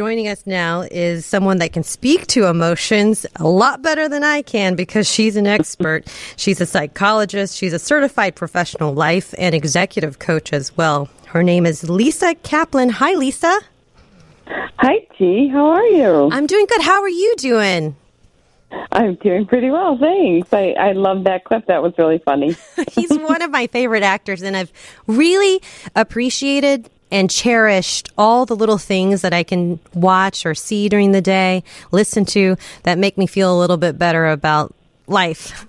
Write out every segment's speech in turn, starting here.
Joining us now is someone that can speak to emotions a lot better than I can because she's an expert. she's a psychologist, she's a certified professional life and executive coach as well. Her name is Lisa Kaplin. Hi, Lisa. Hi, T. How are you? I'm doing good. How are you doing? I'm doing pretty well, thanks. I, I love that clip. That was really funny. He's one of my favorite actors, and I've really appreciated and cherished all the little things that I can watch or see during the day, listen to that make me feel a little bit better about life.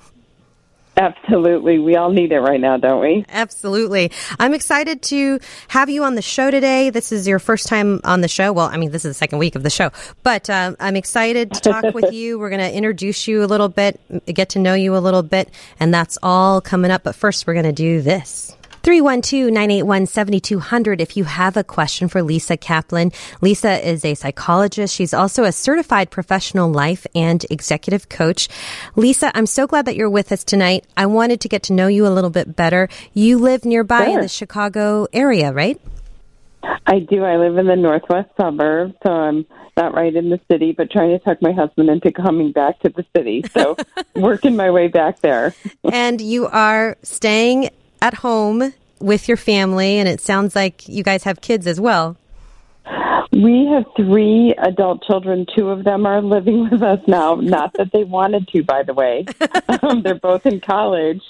Absolutely. We all need it right now, don't we? Absolutely. I'm excited to have you on the show today. This is your first time on the show. Well, I mean, this is the second week of the show, but uh, I'm excited to talk with you. We're going to introduce you a little bit, get to know you a little bit, and that's all coming up. But first, we're going to do this. 312-981-7200 if you have a question for Lisa Kaplin. Lisa is a psychologist. She's also a certified professional life and executive coach. Lisa, I'm so glad that you're with us tonight. I wanted to get to know you a little bit better. You live nearby sure. in the Chicago area, right? I do. I live in the northwest suburbs, so I'm not right in the city, but trying to talk my husband into coming back to the city. So working my way back there. and you are staying at home with your family, and it sounds like you guys have kids as well. We have three adult children. Two of them are living with us now. Not that they wanted to, by the way. Um, they're both in college,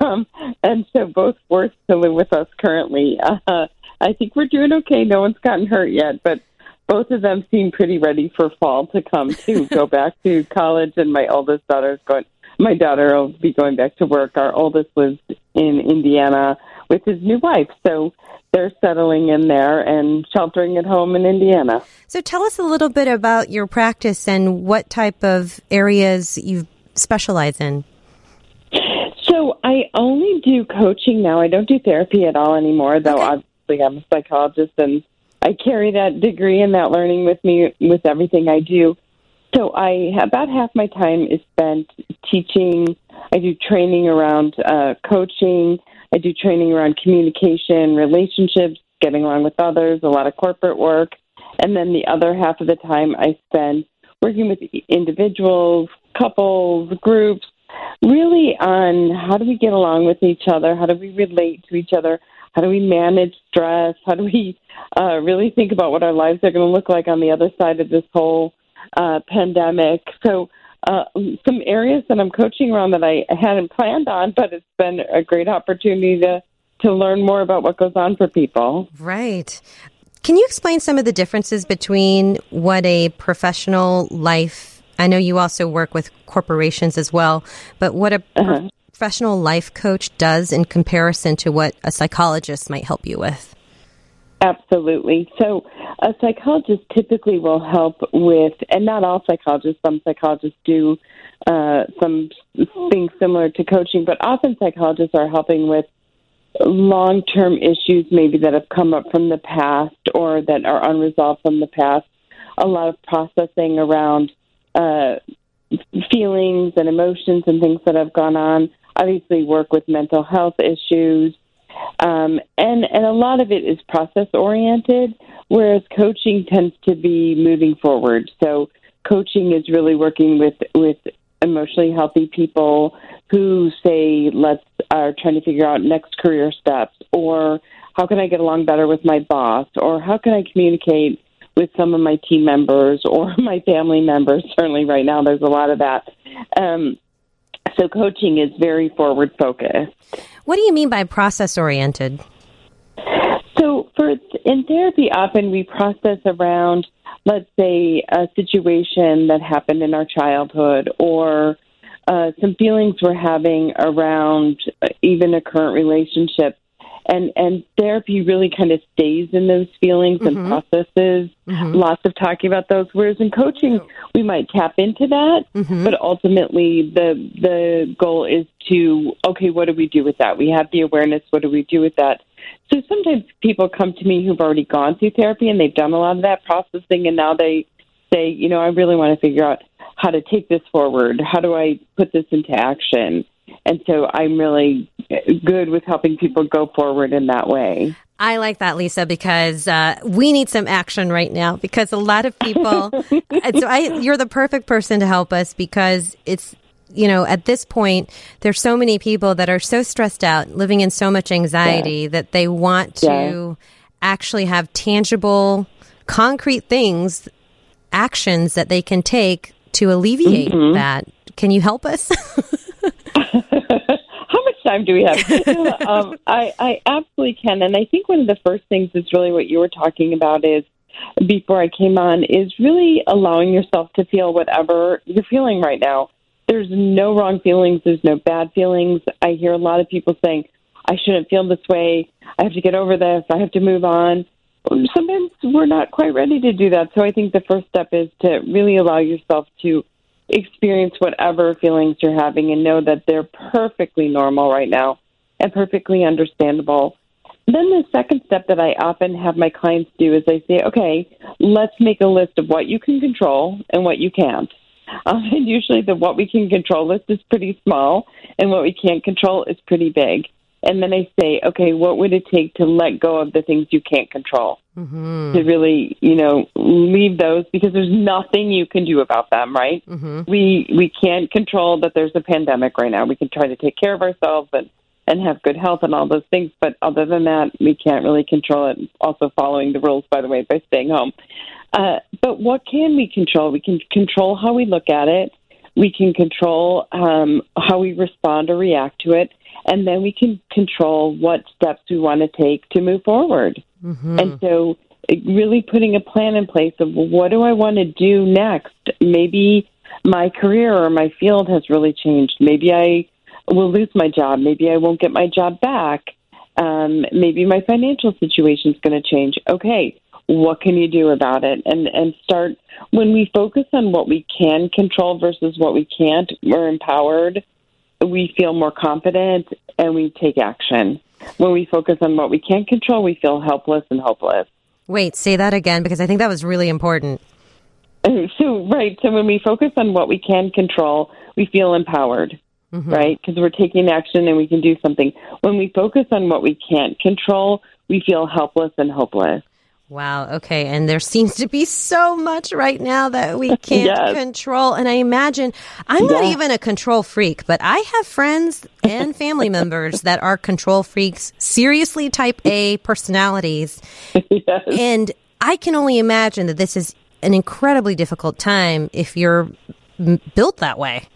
um, and so both forced to live with us currently. Uh, I think we're doing okay. No one's gotten hurt yet, but both of them seem pretty ready for fall to come to go back to college. And my oldest daughter's going my daughter will be going back to work. Our oldest lives in Indiana with his new wife. So they're settling in there and sheltering at home in Indiana. So tell us a little bit about your practice and what type of areas you specialize in. So I only do coaching now. I don't do therapy at all anymore, though okay. obviously I'm a psychologist and I carry that degree and that learning with me with everything I do. So I about half my time is spent teaching. I do training around uh, coaching. I do training around communication, relationships, getting along with others, a lot of corporate work, and then the other half of the time I spend working with individuals, couples, groups, really on how do we get along with each other, how do we relate to each other, how do we manage stress, how do we uh, really think about what our lives are going to look like on the other side of this whole uh, pandemic. So uh, some areas that I'm coaching around that I hadn't planned on, but it's been a great opportunity to to learn more about what goes on for people. Right. Can you explain some of the differences between what a professional life? I know you also work with corporations as well, but what a uh-huh. professional life coach does in comparison to what a psychologist might help you with. Absolutely. So, a psychologist typically will help with, and not all psychologists, some psychologists do uh, some things similar to coaching, but often psychologists are helping with long term issues maybe that have come up from the past or that are unresolved from the past. A lot of processing around uh, feelings and emotions and things that have gone on. Obviously, work with mental health issues um, and and a lot of it is process oriented, whereas coaching tends to be moving forward. So coaching is really working with with emotionally healthy people who say let's are trying to figure out next career steps or how can I get along better with my boss or how can I communicate with some of my team members or my family members. Certainly, right now there's a lot of that. Um, so coaching is very forward focused. What do you mean by process oriented? So for in therapy often we process around let's say a situation that happened in our childhood or uh, some feelings we're having around even a current relationship and and therapy really kind of stays in those feelings mm-hmm. and processes. Mm-hmm. lots of talking about those. Whereas in coaching we might tap into that mm-hmm. but ultimately the the goal is to okay what do we do with that? We have the awareness. What do we do with that? So sometimes people come to me who've already gone through therapy and they've done a lot of that processing and now they say you know i really want to figure out how to take this forward. How do i put this into action And so I'm really good with helping people go forward in that way. I like that, Lisa, because uh, we need some action right now. Because a lot of people, so I, you're the perfect person to help us because it's you know, at this point, there's so many people that are so stressed out, living in so much anxiety yeah. that they want to yeah. actually have tangible, concrete things, actions that they can take to alleviate mm-hmm. that. Can you help us? How much time do we have? um, I, I absolutely can. And I think one of the first things is really what you were talking about is before I came on is really allowing yourself to feel whatever you're feeling right now. There's no wrong feelings. There's no bad feelings. I hear a lot of people saying, I shouldn't feel this way. I have to get over this. I have to move on. Sometimes we're not quite ready to do that. So I think the first step is to really allow yourself to experience whatever feelings you're having and know that they're perfectly normal right now and perfectly understandable. Then the second step that I often have my clients do is I say, okay, let's make a list of what you can control and what you can't. Um, and usually the what we can control list is pretty small and what we can't control is pretty big. And then I say, okay, what would it take to let go of the things you can't control? Mm-hmm. To really, you know, leave those because there's nothing you can do about them, right? Mm-hmm. We we can't control that there's a pandemic right now. We can try to take care of ourselves and and have good health and all those things, but other than that, we can't really control it. Also, following the rules, by the way, by staying home. Uh, but what can we control? We can control how we look at it. We can control um, how we respond or react to it and then we can control what steps we want to take to move forward. Mm-hmm. And so, really putting a plan in place of well, what do I want to do next? Maybe my career or my field has really changed. Maybe I will lose my job. Maybe I won't get my job back. Um, maybe my financial situation is going to change. Okay, what can you do about it? And and start when we focus on what we can control versus what we can't. We're empowered we feel more confident and we take action. When we focus on what we can't control, we feel helpless and hopeless. Wait, say that again because I think that was really important. So, right. So, when we focus on what we can control, we feel empowered, mm-hmm. right? Because we're taking action and we can do something. When we focus on what we can't control, we feel helpless and hopeless. Wow. Okay. And there seems to be so much right now that we can't yes. control. And I imagine I'm yeah. not even a control freak, but I have friends and family members that are control freaks, seriously type A personalities. Yes. And I can only imagine that this is an incredibly difficult time if you're built that way.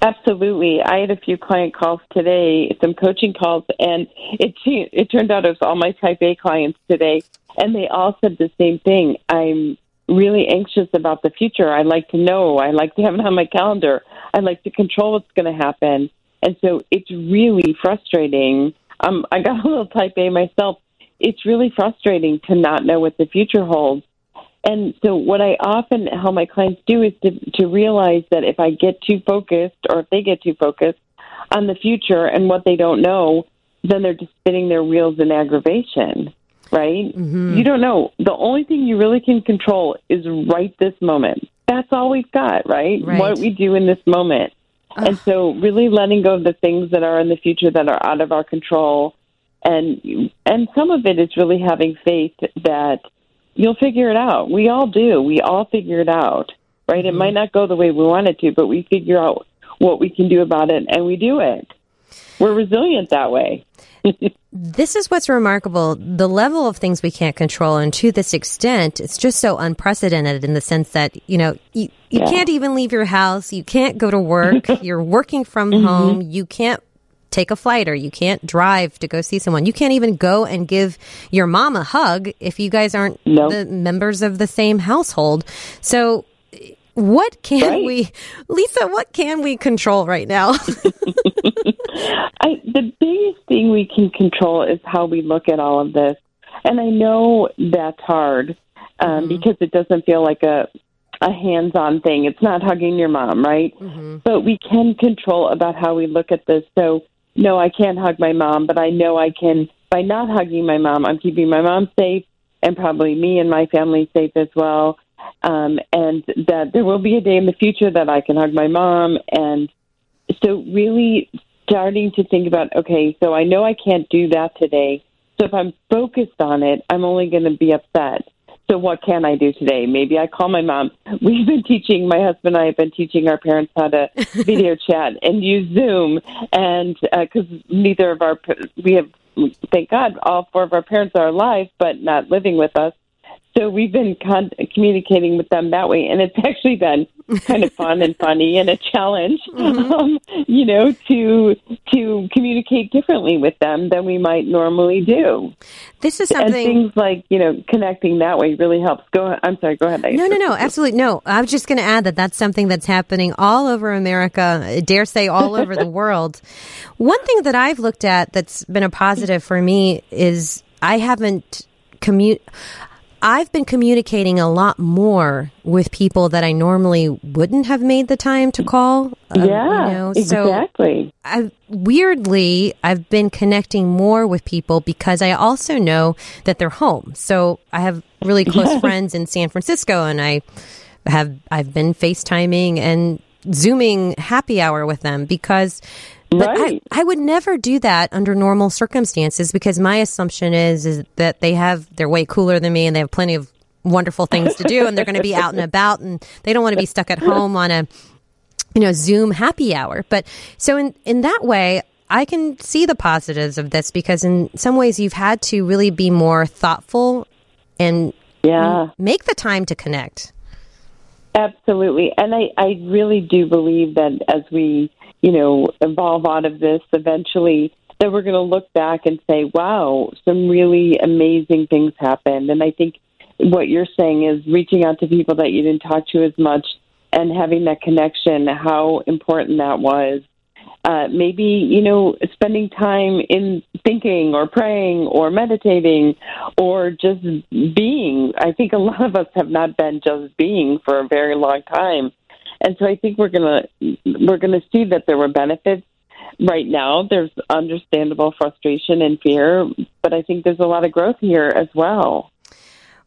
Absolutely. I had a few client calls today, some coaching calls, and it it turned out it was all my type A clients today and they all said the same thing. I'm really anxious about the future. I like to know. I like to have it on my calendar. I like to control what's going to happen. And so it's really frustrating. Um, I got a little type A myself. It's really frustrating to not know what the future holds. And so what I often help my clients do is to, to realize that if I get too focused or if they get too focused on the future and what they don't know, then they're just spinning their wheels in aggravation right? Mm-hmm. You don't know. The only thing you really can control is right this moment. That's all we've got, right? right. What we do in this moment. Ugh. And so really letting go of the things that are in the future that are out of our control and and some of it is really having faith that you'll figure it out. We all do. We all figure it out. Right? Mm-hmm. It might not go the way we want it to, but we figure out what we can do about it and we do it. We're resilient that way this is what's remarkable the level of things we can't control. And to this extent, it's just so unprecedented in the sense that, you know, you, you yeah. can't even leave your house. You can't go to work. You're working from mm-hmm. home. You can't take a flight or you can't drive to go see someone. You can't even go and give your mom a hug if you guys aren't nope. the members of the same household. So what can right. we, Lisa, what can we control right now? I, the biggest thing we can control is how we look at all of this. And I know that's hard um, mm-hmm. because it doesn't feel like a, a hands on thing. It's not hugging your mom, right? Mm-hmm. But we can control about how we look at this. So, no, I can't hug my mom, but I know I can, by not hugging my mom, I'm keeping my mom safe and probably me and my family safe as well um, and that there will be a day in the future that I can hug my mom and so really starting to think about okay, so I know I can't do that today. So if I'm focused on it, I'm only going to be upset. So what can I do today? Maybe I call my mom. We've been teaching my husband and I have been teaching our parents how to video chat and use Zoom, and because uh, neither of our we have thank God all four of our parents are alive but not living with us. So we've been con- communicating with them that way, and it's actually been kind of fun and funny and a challenge, mm-hmm. um, you know, to to communicate differently with them than we might normally do. This is something and things like you know connecting that way really helps. Go. I'm sorry. Go ahead. No, no, no. Absolutely no. I was just going to add that that's something that's happening all over America. I dare say all over the world. One thing that I've looked at that's been a positive for me is I haven't commute. I've been communicating a lot more with people that I normally wouldn't have made the time to call. Um, yeah, you know, exactly. So I weirdly I've been connecting more with people because I also know that they're home. So I have really close friends in San Francisco, and I have I've been FaceTiming and Zooming happy hour with them because but right. I, I would never do that under normal circumstances because my assumption is is that they have they're way cooler than me and they have plenty of wonderful things to do and they're going to be out and about and they don't want to be stuck at home on a you know Zoom happy hour. But so in in that way, I can see the positives of this because in some ways you've had to really be more thoughtful and yeah make the time to connect. Absolutely. And I, I really do believe that as we you know, evolve out of this eventually, that we're going to look back and say, wow, some really amazing things happened. And I think what you're saying is reaching out to people that you didn't talk to as much and having that connection, how important that was. Uh, maybe, you know, spending time in thinking or praying or meditating or just being. I think a lot of us have not been just being for a very long time. And so I think we're gonna we're gonna see that there were benefits. Right now, there's understandable frustration and fear, but I think there's a lot of growth here as well.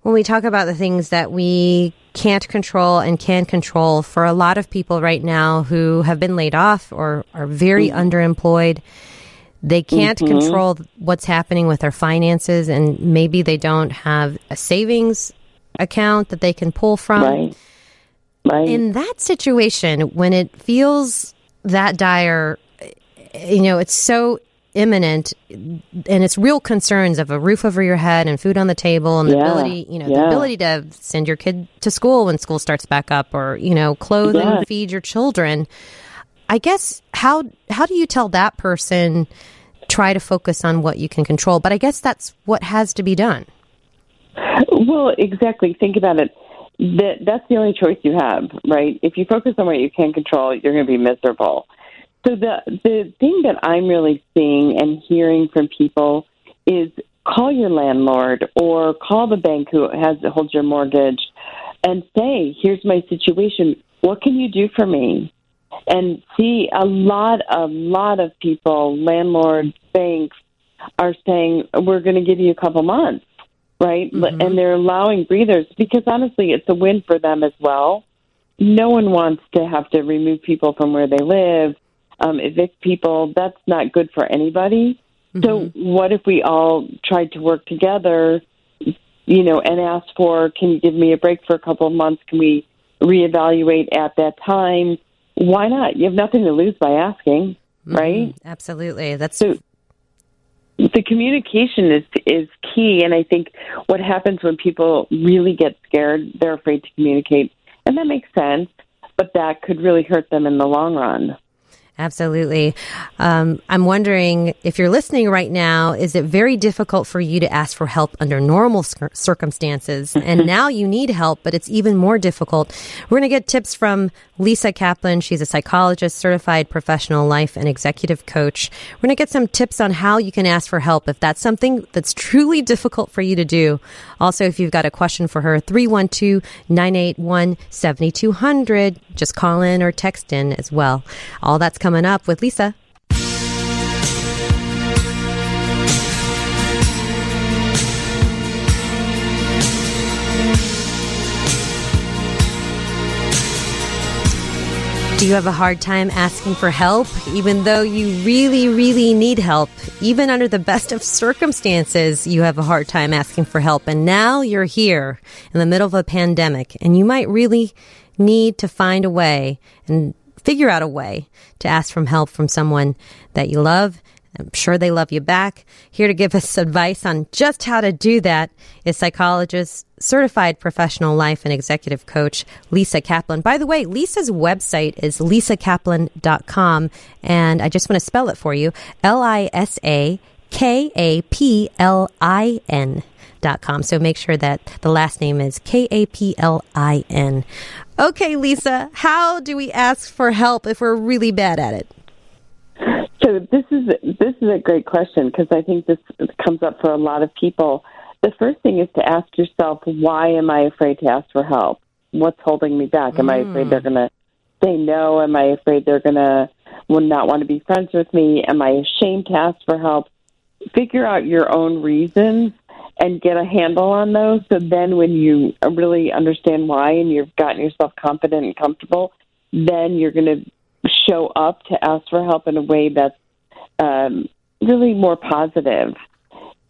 When we talk about the things that we can't control and can control, for a lot of people right now who have been laid off or are very mm-hmm. underemployed, they can't mm-hmm. control what's happening with their finances, and maybe they don't have a savings account that they can pull from. Right. Right. In that situation, when it feels that dire, you know, it's so imminent and it's real concerns of a roof over your head and food on the table and the yeah. ability, you know, yeah. the ability to send your kid to school when school starts back up or, you know, clothe yeah. and feed your children. I guess how how do you tell that person try to focus on what you can control? But I guess that's what has to be done. Well, exactly. Think about it that that's the only choice you have, right? If you focus on what you can control, you're going to be miserable. So the the thing that I'm really seeing and hearing from people is call your landlord or call the bank who has holds your mortgage and say, "Here's my situation. What can you do for me?" And see a lot a lot of people, landlords, banks are saying, "We're going to give you a couple months." Right? Mm-hmm. And they're allowing breathers because honestly, it's a win for them as well. No one wants to have to remove people from where they live, um, evict people. That's not good for anybody. Mm-hmm. So, what if we all tried to work together, you know, and ask for, can you give me a break for a couple of months? Can we reevaluate at that time? Why not? You have nothing to lose by asking, mm-hmm. right? Absolutely. That's so the communication is is key. And i think what happens when people really get scared they're afraid to communicate. And that makes sense but that could really hurt them in the long run Absolutely. Um, I'm wondering if you're listening right now, is it very difficult for you to ask for help under normal circumstances? and now you need help, but it's even more difficult. We're going to get tips from Lisa Kaplin. She's a psychologist, certified professional life and executive coach. We're going to get some tips on how you can ask for help if that's something that's truly difficult for you to do. Also, if you've got a question for her, 312 981 7200. Just call in or text in as well. All that's coming up with Lisa. Do you have a hard time asking for help, even though you really, really need help? Even under the best of circumstances, you have a hard time asking for help. And now you're here in the middle of a pandemic, and you might really need to find a way and figure out a way to ask for help from someone that you love I'm sure they love you back. Here to give us advice on just how to do that is psychologist, certified professional life and executive coach Lisa Kaplin. By the way, Lisa's website is lisakaplin.com and I just want to spell it for you. L I S A K A P L I N. Dot com. So make sure that the last name is K A P L I N. Okay, Lisa, how do we ask for help if we're really bad at it? So this is this is a great question because I think this comes up for a lot of people. The first thing is to ask yourself, why am I afraid to ask for help? What's holding me back? Am mm. I afraid they're going to say no? Am I afraid they're going to will not want to be friends with me? Am I ashamed to ask for help? Figure out your own reasons and get a handle on those. So then, when you really understand why and you've gotten yourself confident and comfortable, then you're going to show up to ask for help in a way that's um, really more positive.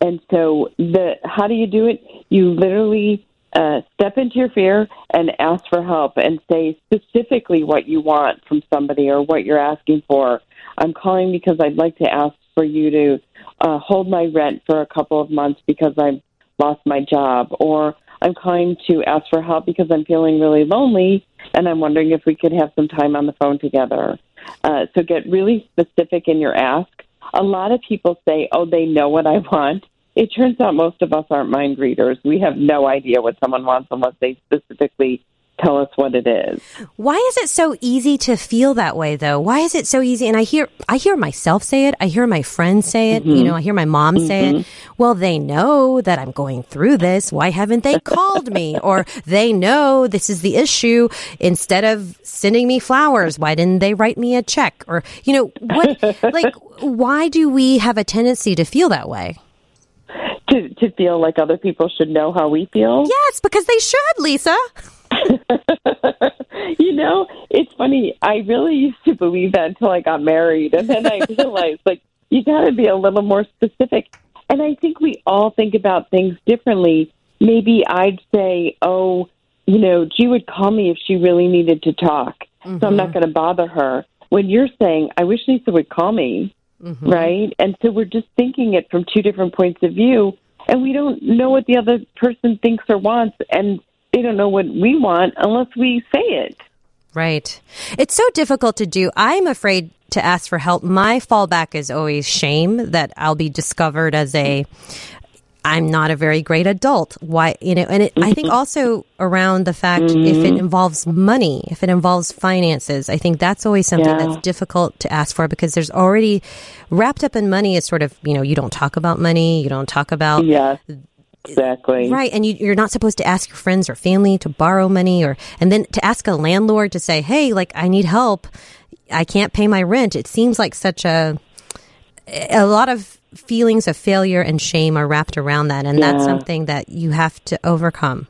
And so, the how do you do it? You literally uh, step into your fear and ask for help, and say specifically what you want from somebody or what you're asking for. I'm calling because I'd like to ask for you to uh, hold my rent for a couple of months because I've lost my job, or I'm calling to ask for help because I'm feeling really lonely and I'm wondering if we could have some time on the phone together. Uh, so get really specific in your ask. A lot of people say, oh, they know what I want. It turns out most of us aren't mind readers. We have no idea what someone wants unless they specifically tell us what it is. Why is it so easy to feel that way though? Why is it so easy? And I hear I hear myself say it, I hear my friends say it, mm-hmm. you know, I hear my mom mm-hmm. say it. Mm-hmm. Well, they know that I'm going through this. Why haven't they called me? or they know this is the issue. Instead of sending me flowers, why didn't they write me a check? Or you know, what like why do we have a tendency to feel that way? To, to feel like other people should know how we feel? Yes, because they should, Lisa. you know, it's funny. I really used to believe that until I got married, and then I realized like you got to be a little more specific. And I think we all think about things differently. Maybe I'd say, "Oh, you know, G would call me if she really needed to talk, mm-hmm. so I'm not mm-hmm. going to bother her." When you're saying, "I wish Lisa would call me," mm-hmm. right? And so we're just thinking it from two different points of view, and we don't know what the other person thinks or wants, and they don't know what we want unless we say it. Right. It's so difficult to do. I'm afraid to ask for help. My fallback is always shame that I'll be discovered as a I'm not a very great adult. Why, you know, and it, I think also around the fact mm-hmm. if it mm-hmm. involves money, if it involves finances, I think that's always something yeah. that's difficult to ask for because there's already wrapped up in money is sort of, you know, you don't talk about money, you don't talk about yeah. Exactly. Right. And you, are not supposed to ask your friends or family to borrow money or, and then to ask a landlord to say, hey, like, I need help. I can't pay my rent. It seems like such a, a lot of feelings of failure and shame are wrapped around that. And yeah. that's something that you have to overcome.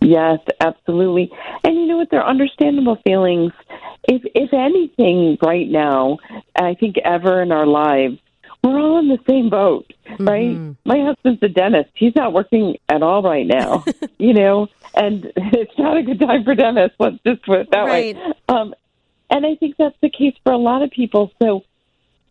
Yes, absolutely. And you know what? They're understandable feelings. If, if anything, right now, I think ever in our lives, we're all in the same boat, right? Mm-hmm. My husband's a dentist. He's not working at all right now, you know, and it's not a good time for dentists. Let's just put it that right. way. Um, and I think that's the case for a lot of people. So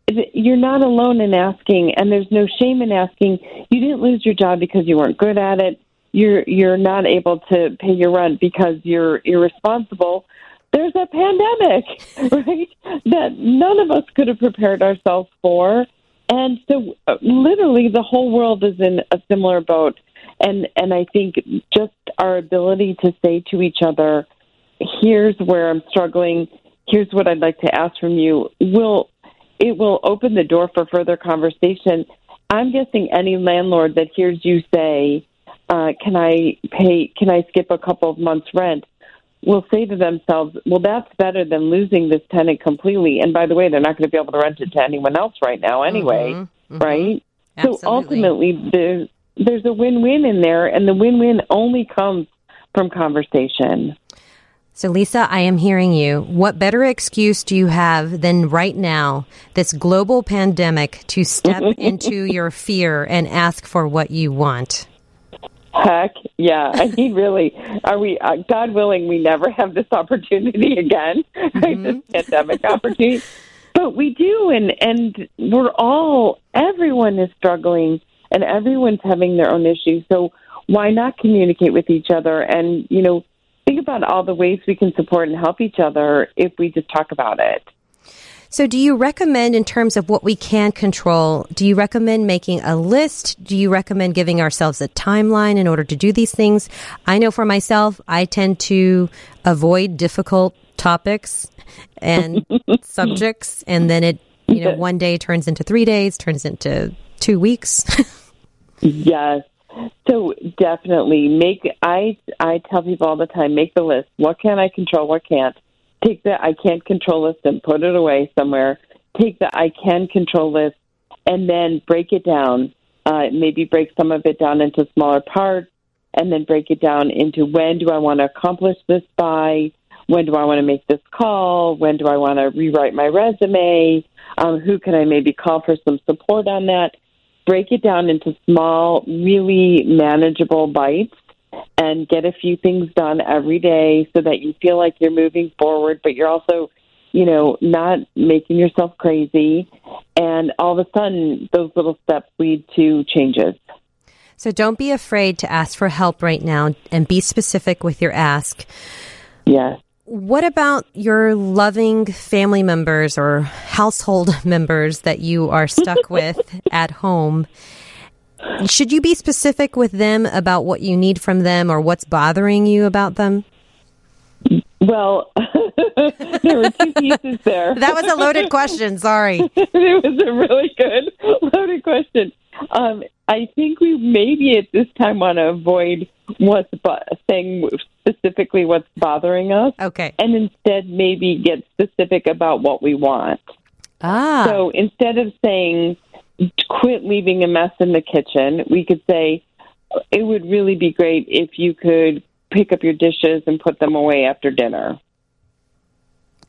you're not alone in asking, and there's no shame in asking. You didn't lose your job because you weren't good at it. You're you're not able to pay your rent because you're irresponsible. There's a pandemic, right? That none of us could have prepared ourselves for and so, uh, literally, the whole world is in a similar boat. And and I think just our ability to say to each other, "Here's where I'm struggling. Here's what I'd like to ask from you," will it will open the door for further conversation. I'm guessing any landlord that hears you say, uh, "Can I pay? Can I skip a couple of months' rent?" Will say to themselves, well, that's better than losing this tenant completely. And by the way, they're not going to be able to rent it to anyone else right now anyway, mm-hmm, mm-hmm. right? Absolutely. So ultimately, there's, there's a win win in there, and the win win only comes from conversation. So, Lisa, I am hearing you. What better excuse do you have than right now, this global pandemic, to step into your fear and ask for what you want? Heck, yeah. I mean, really, are we, uh, God willing, we never have this opportunity again? Mm-hmm. This pandemic opportunity. But we do, and, and we're all, everyone is struggling and everyone's having their own issues. So why not communicate with each other and, you know, think about all the ways we can support and help each other if we just talk about it. So, do you recommend, in terms of what we can control, do you recommend making a list? Do you recommend giving ourselves a timeline in order to do these things? I know for myself, I tend to avoid difficult topics and subjects, and then it, you know, one day turns into three days, turns into two weeks. yes. So definitely make I I tell people all the time make the list. What can I control? What can't? Take the I can't control list and put it away somewhere. Take the I can control list and then break it down. Uh, maybe break some of it down into smaller parts and then break it down into when do I want to accomplish this by? When do I want to make this call? When do I want to rewrite my resume? Um, who can I maybe call for some support on that? break it down into small, really manageable bites and get a few things done every day so that you feel like you're moving forward, but you're also, you know, not making yourself crazy. And all of a sudden, those little steps lead to changes. So don't be afraid to ask for help right now and be specific with your ask. Yes. What about your loving family members or household members that you are stuck with at home? Should you be specific with them about what you need from them or what's bothering you about them? Well, there were two pieces there. that was a loaded question. Sorry. it was a really good loaded question. Um, I think we maybe at this time want to avoid what's bo- saying specifically what's bothering us. Okay. And instead maybe get specific about what we want. Ah. So instead of saying quit leaving a mess in the kitchen, we could say it would really be great if you could pick up your dishes and put them away after dinner.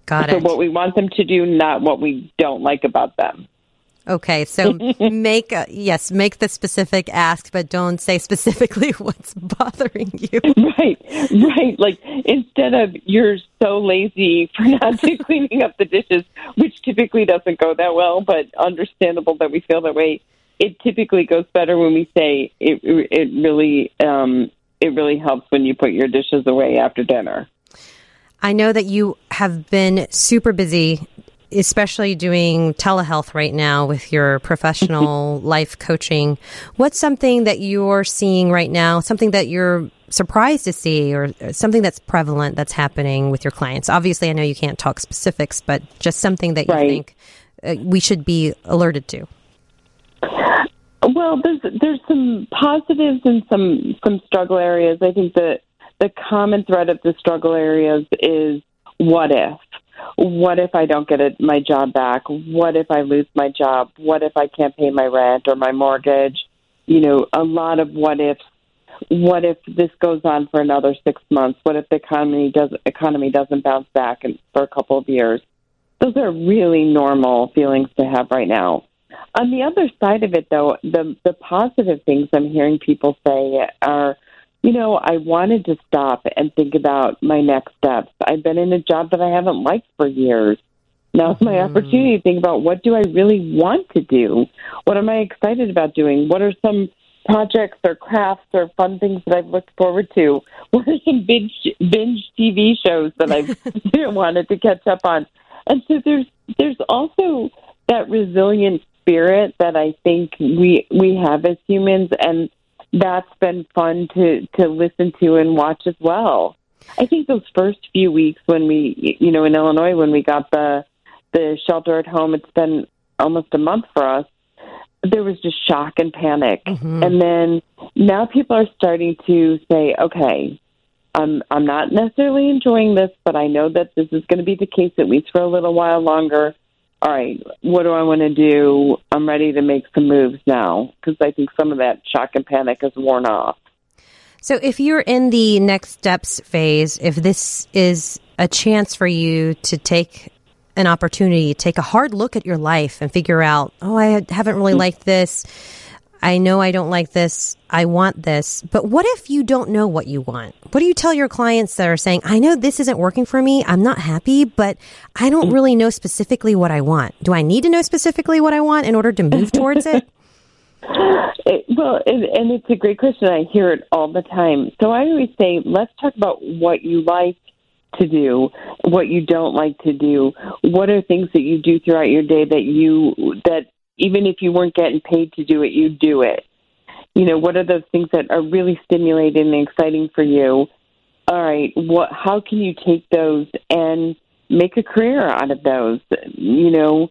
Got so it. So what we want them to do, not what we don't like about them. Okay, so make a, yes, make the specific ask, but don't say specifically what's bothering you. Right, right. Like instead of you're so lazy for not cleaning up the dishes, which typically doesn't go that well, but understandable that we feel that way. It typically goes better when we say it. It really, um, it really helps when you put your dishes away after dinner. I know that you have been super busy especially doing telehealth right now with your professional life coaching, what's something that you're seeing right now, something that you're surprised to see or something that's prevalent that's happening with your clients? Obviously, I know you can't talk specifics, but just something that you right. think uh, we should be alerted to. Well, there's there's some positives and some some struggle areas. I think that the common thread of the struggle areas is what if what if I don't get a, my job back? What if I lose my job? What if I can't pay my rent or my mortgage? You know, a lot of what ifs. What if this goes on for another six months? What if the economy does economy doesn't bounce back in, for a couple of years? Those are really normal feelings to have right now. On the other side of it, though, the the positive things I'm hearing people say are you know, I wanted to stop and think about my next steps. I've been in a job that I haven't liked for years. Now Now's my mm-hmm. opportunity to think about what do I really want to do? What am I excited about doing? What are some projects or crafts or fun things that I've looked forward to? What are some binge, binge TV shows that I've wanted to catch up on? And so there's there's also that resilient spirit that I think we we have as humans and that's been fun to to listen to and watch as well. I think those first few weeks when we, you know, in Illinois when we got the the shelter at home, it's been almost a month for us. There was just shock and panic, mm-hmm. and then now people are starting to say, "Okay, I'm I'm not necessarily enjoying this, but I know that this is going to be the case at least for a little while longer all right, what do I want to do? I'm ready to make some moves now because I think some of that shock and panic has worn off. So, if you're in the next steps phase, if this is a chance for you to take an opportunity, to take a hard look at your life and figure out, oh, I haven't really liked this. I know I don't like this. I want this. But what if you don't know what you want? What do you tell your clients that are saying, I know this isn't working for me. I'm not happy, but I don't really know specifically what I want. Do I need to know specifically what I want in order to move towards it? It, well, and, and it's a great question. I hear it all the time. So I always say, let's talk about what you like to do, what you don't like to do. What are things that you do throughout your day that you that even if you weren't getting paid to do it, you do it. You know, what are those things that are really stimulating and exciting for you? All right, what how can you take those and make a career out of those? You know,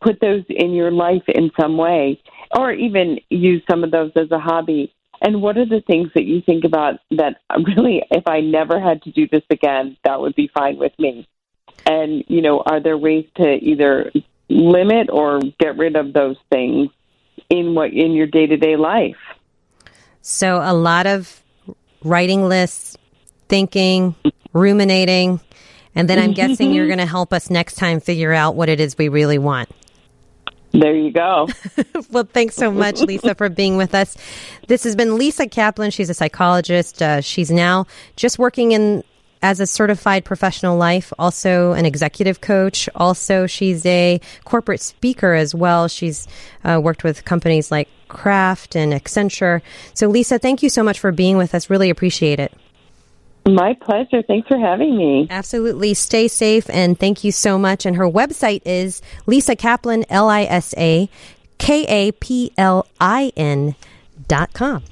put those in your life in some way or even use some of those as a hobby. And what are the things that you think about that really, if I never had to do this again, that would be fine with me? And, you know, are there ways to either limit or get rid of those things in what in your day-to-day life? So a lot of writing lists, thinking, ruminating, and then I'm guessing you're going to help us next time figure out what it is we really want. There you go. well, thanks so much, Lisa, for being with us. This has been Lisa Kaplin. She's a psychologist. Uh, she's now just working in as a certified professional life, also an executive coach. Also, she's a corporate speaker as well. She's uh, worked with companies like Kraft and Accenture. So, Lisa, thank you so much for being with us. Really appreciate it. My pleasure. Thanks for having me. Absolutely. Stay safe and thank you so much. And her website is Lisa Kaplin, L I S A K A P L I N dot com.